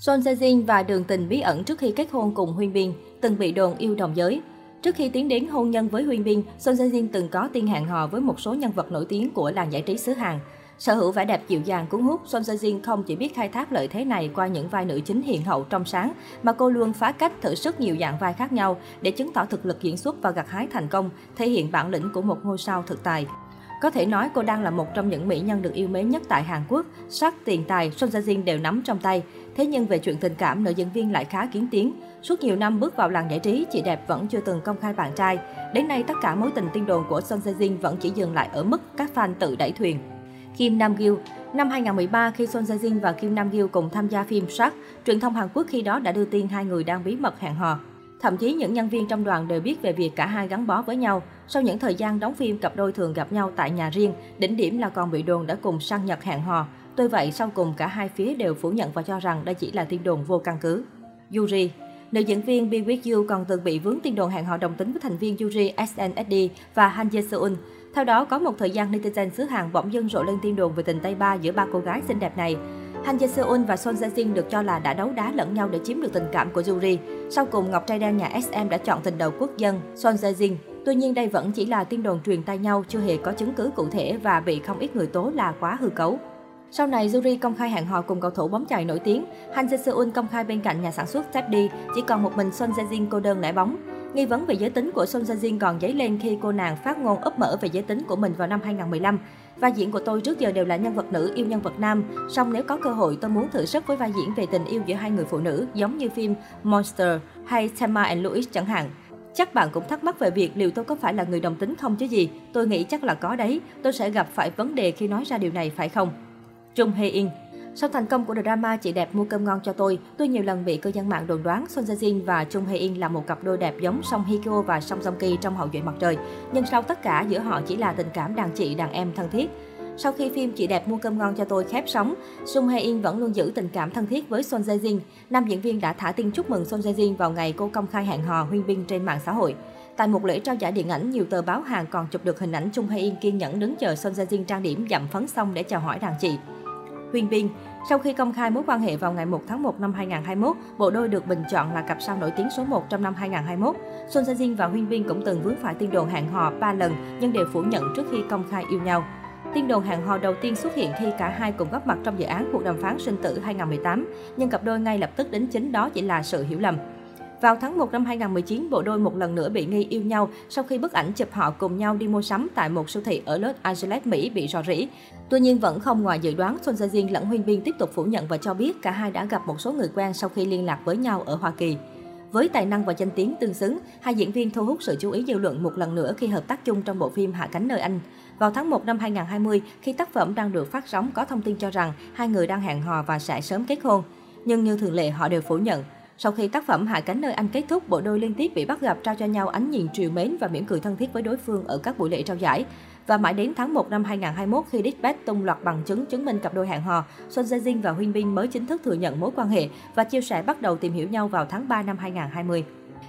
Son Jae Jin và đường tình bí ẩn trước khi kết hôn cùng Huyên Bin, từng bị đồn yêu đồng giới. Trước khi tiến đến hôn nhân với Huyên Bin, Son Jae Jin từng có tiên hẹn hò với một số nhân vật nổi tiếng của làng giải trí xứ Hàn. Sở hữu vẻ đẹp dịu dàng cuốn hút, Son Jae Jin không chỉ biết khai thác lợi thế này qua những vai nữ chính hiền hậu trong sáng, mà cô luôn phá cách thử sức nhiều dạng vai khác nhau để chứng tỏ thực lực diễn xuất và gặt hái thành công, thể hiện bản lĩnh của một ngôi sao thực tài. Có thể nói cô đang là một trong những mỹ nhân được yêu mến nhất tại Hàn Quốc. Sắc, tiền tài, Son Jae Jin đều nắm trong tay. Thế nhưng về chuyện tình cảm, nữ diễn viên lại khá kiến tiếng. Suốt nhiều năm bước vào làng giải trí, chị đẹp vẫn chưa từng công khai bạn trai. Đến nay, tất cả mối tình tiên đồn của Son Jae Jin vẫn chỉ dừng lại ở mức các fan tự đẩy thuyền. Kim Nam Gil Năm 2013, khi Son Jae Jin và Kim Nam Gil cùng tham gia phim Shark, truyền thông Hàn Quốc khi đó đã đưa tin hai người đang bí mật hẹn hò. Thậm chí những nhân viên trong đoàn đều biết về việc cả hai gắn bó với nhau. Sau những thời gian đóng phim, cặp đôi thường gặp nhau tại nhà riêng, đỉnh điểm là còn bị đồn đã cùng sang Nhật hẹn hò. Tuy vậy, sau cùng cả hai phía đều phủ nhận và cho rằng đây chỉ là tin đồn vô căn cứ. Yuri Nữ diễn viên Be With You còn từng bị vướng tin đồn hẹn hò đồng tính với thành viên Yuri SNSD và Han Ye Seun. Theo đó, có một thời gian netizen xứ Hàn bỗng dưng rộ lên tin đồn về tình tay ba giữa ba cô gái xinh đẹp này. Han Ye Seon và Son Jae Jin được cho là đã đấu đá lẫn nhau để chiếm được tình cảm của Yuri. Sau cùng, Ngọc Trai Đen nhà SM đã chọn tình đầu quốc dân Son Jae Jin. Tuy nhiên đây vẫn chỉ là tin đồn truyền tay nhau, chưa hề có chứng cứ cụ thể và bị không ít người tố là quá hư cấu. Sau này, Yuri công khai hẹn hò cùng cầu thủ bóng chày nổi tiếng. Han Jae Seon công khai bên cạnh nhà sản xuất Teddy, chỉ còn một mình Son Jae Jin cô đơn lẻ bóng. Nghi vấn về giới tính của Son Jae Jin còn dấy lên khi cô nàng phát ngôn ấp mở về giới tính của mình vào năm 2015. Vai diễn của tôi trước giờ đều là nhân vật nữ yêu nhân vật nam, song nếu có cơ hội tôi muốn thử sức với vai diễn về tình yêu giữa hai người phụ nữ giống như phim Monster hay Thelma and Louise chẳng hạn. Chắc bạn cũng thắc mắc về việc liệu tôi có phải là người đồng tính không chứ gì? Tôi nghĩ chắc là có đấy. Tôi sẽ gặp phải vấn đề khi nói ra điều này phải không? Trung Hae In sau thành công của drama Chị đẹp mua cơm ngon cho tôi, tôi nhiều lần bị cư dân mạng đồn đoán Son Jae Jin và Chung Hae In là một cặp đôi đẹp giống Song Hye Kyo và Song jong ki trong Hậu duệ mặt trời. Nhưng sau tất cả giữa họ chỉ là tình cảm đàn chị đàn em thân thiết. Sau khi phim Chị đẹp mua cơm ngon cho tôi khép sóng, Sung Hae In vẫn luôn giữ tình cảm thân thiết với Son Jae Jin. Nam diễn viên đã thả tin chúc mừng Son Jae Jin vào ngày cô công khai hẹn hò huyên binh trên mạng xã hội. Tại một lễ trao giải điện ảnh, nhiều tờ báo hàng còn chụp được hình ảnh Chung Hae In kiên nhẫn đứng chờ Son Jae Jin trang điểm dặm phấn xong để chào hỏi đàn chị. Huyên Bin. Sau khi công khai mối quan hệ vào ngày 1 tháng 1 năm 2021, bộ đôi được bình chọn là cặp sao nổi tiếng số 1 trong năm 2021. Son Jae Jin và Huyên Bin cũng từng vướng phải tin đồn hẹn hò 3 lần nhưng đều phủ nhận trước khi công khai yêu nhau. Tin đồn hẹn hò đầu tiên xuất hiện khi cả hai cùng góp mặt trong dự án cuộc đàm phán sinh tử 2018, nhưng cặp đôi ngay lập tức đính chính đó chỉ là sự hiểu lầm. Vào tháng 1 năm 2019, bộ đôi một lần nữa bị nghi yêu nhau sau khi bức ảnh chụp họ cùng nhau đi mua sắm tại một siêu thị ở Los Angeles, Mỹ bị rò rỉ. Tuy nhiên vẫn không ngoài dự đoán, Son Jae Jin lẫn Huyên Bin tiếp tục phủ nhận và cho biết cả hai đã gặp một số người quen sau khi liên lạc với nhau ở Hoa Kỳ. Với tài năng và danh tiếng tương xứng, hai diễn viên thu hút sự chú ý dư luận một lần nữa khi hợp tác chung trong bộ phim Hạ cánh nơi Anh. Vào tháng 1 năm 2020, khi tác phẩm đang được phát sóng có thông tin cho rằng hai người đang hẹn hò và sẽ sớm kết hôn. Nhưng như thường lệ họ đều phủ nhận. Sau khi tác phẩm Hạ cánh nơi Anh kết thúc, bộ đôi liên tiếp bị bắt gặp trao cho nhau ánh nhìn trìu mến và mỉm cười thân thiết với đối phương ở các buổi lễ trao giải. Và mãi đến tháng 1 năm 2021 khi Dispatch tung loạt bằng chứng chứng minh cặp đôi hẹn hò, Son Jae Jin và Huynh Bin mới chính thức thừa nhận mối quan hệ và chia sẻ bắt đầu tìm hiểu nhau vào tháng 3 năm 2020.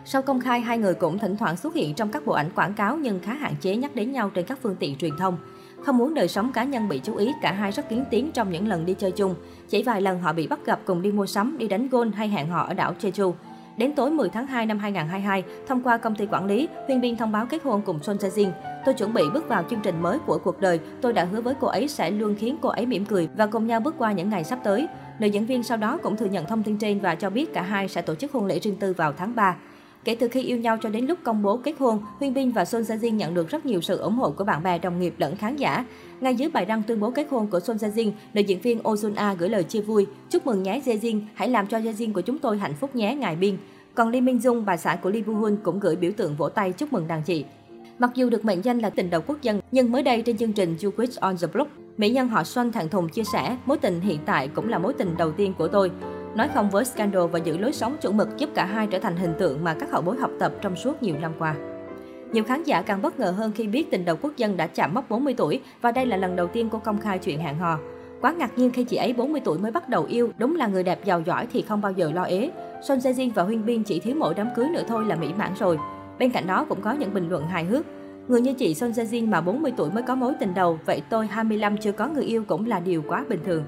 Sau công khai, hai người cũng thỉnh thoảng xuất hiện trong các bộ ảnh quảng cáo nhưng khá hạn chế nhắc đến nhau trên các phương tiện truyền thông. Không muốn đời sống cá nhân bị chú ý, cả hai rất kiến tiếng trong những lần đi chơi chung. Chỉ vài lần họ bị bắt gặp cùng đi mua sắm, đi đánh golf hay hẹn hò ở đảo Jeju. Đến tối 10 tháng 2 năm 2022, thông qua công ty quản lý, Huyên Bin thông báo kết hôn cùng Son Jae Jin. Tôi chuẩn bị bước vào chương trình mới của cuộc đời. Tôi đã hứa với cô ấy sẽ luôn khiến cô ấy mỉm cười và cùng nhau bước qua những ngày sắp tới. Nữ diễn viên sau đó cũng thừa nhận thông tin trên và cho biết cả hai sẽ tổ chức hôn lễ riêng tư vào tháng 3. Kể từ khi yêu nhau cho đến lúc công bố kết hôn, Huyên Bin và Son Jae Jin nhận được rất nhiều sự ủng hộ của bạn bè, đồng nghiệp lẫn khán giả. Ngay dưới bài đăng tuyên bố kết hôn của Son Jae Jin, nữ diễn viên Oh Jun A gửi lời chia vui: "Chúc mừng nhé Jae Jin, hãy làm cho Jae Jin của chúng tôi hạnh phúc nhé ngài Bin." Còn Lee Min Jung, bà xã của Lee Woo Hun cũng gửi biểu tượng vỗ tay chúc mừng đàn chị. Mặc dù được mệnh danh là tình đầu quốc dân, nhưng mới đây trên chương trình You Quit on the Block, mỹ nhân họ Son thẳng thùng chia sẻ mối tình hiện tại cũng là mối tình đầu tiên của tôi. Nói không với scandal và giữ lối sống chuẩn mực giúp cả hai trở thành hình tượng mà các hậu bối học tập trong suốt nhiều năm qua. Nhiều khán giả càng bất ngờ hơn khi biết tình đầu quốc dân đã chạm mốc 40 tuổi và đây là lần đầu tiên cô công khai chuyện hẹn hò. Quá ngạc nhiên khi chị ấy 40 tuổi mới bắt đầu yêu, đúng là người đẹp giàu giỏi thì không bao giờ lo ế. Son Jae Jin và Huyên Bin chỉ thiếu mỗi đám cưới nữa thôi là mỹ mãn rồi. Bên cạnh đó cũng có những bình luận hài hước. Người như chị Son Jae Jin mà 40 tuổi mới có mối tình đầu, vậy tôi 25 chưa có người yêu cũng là điều quá bình thường.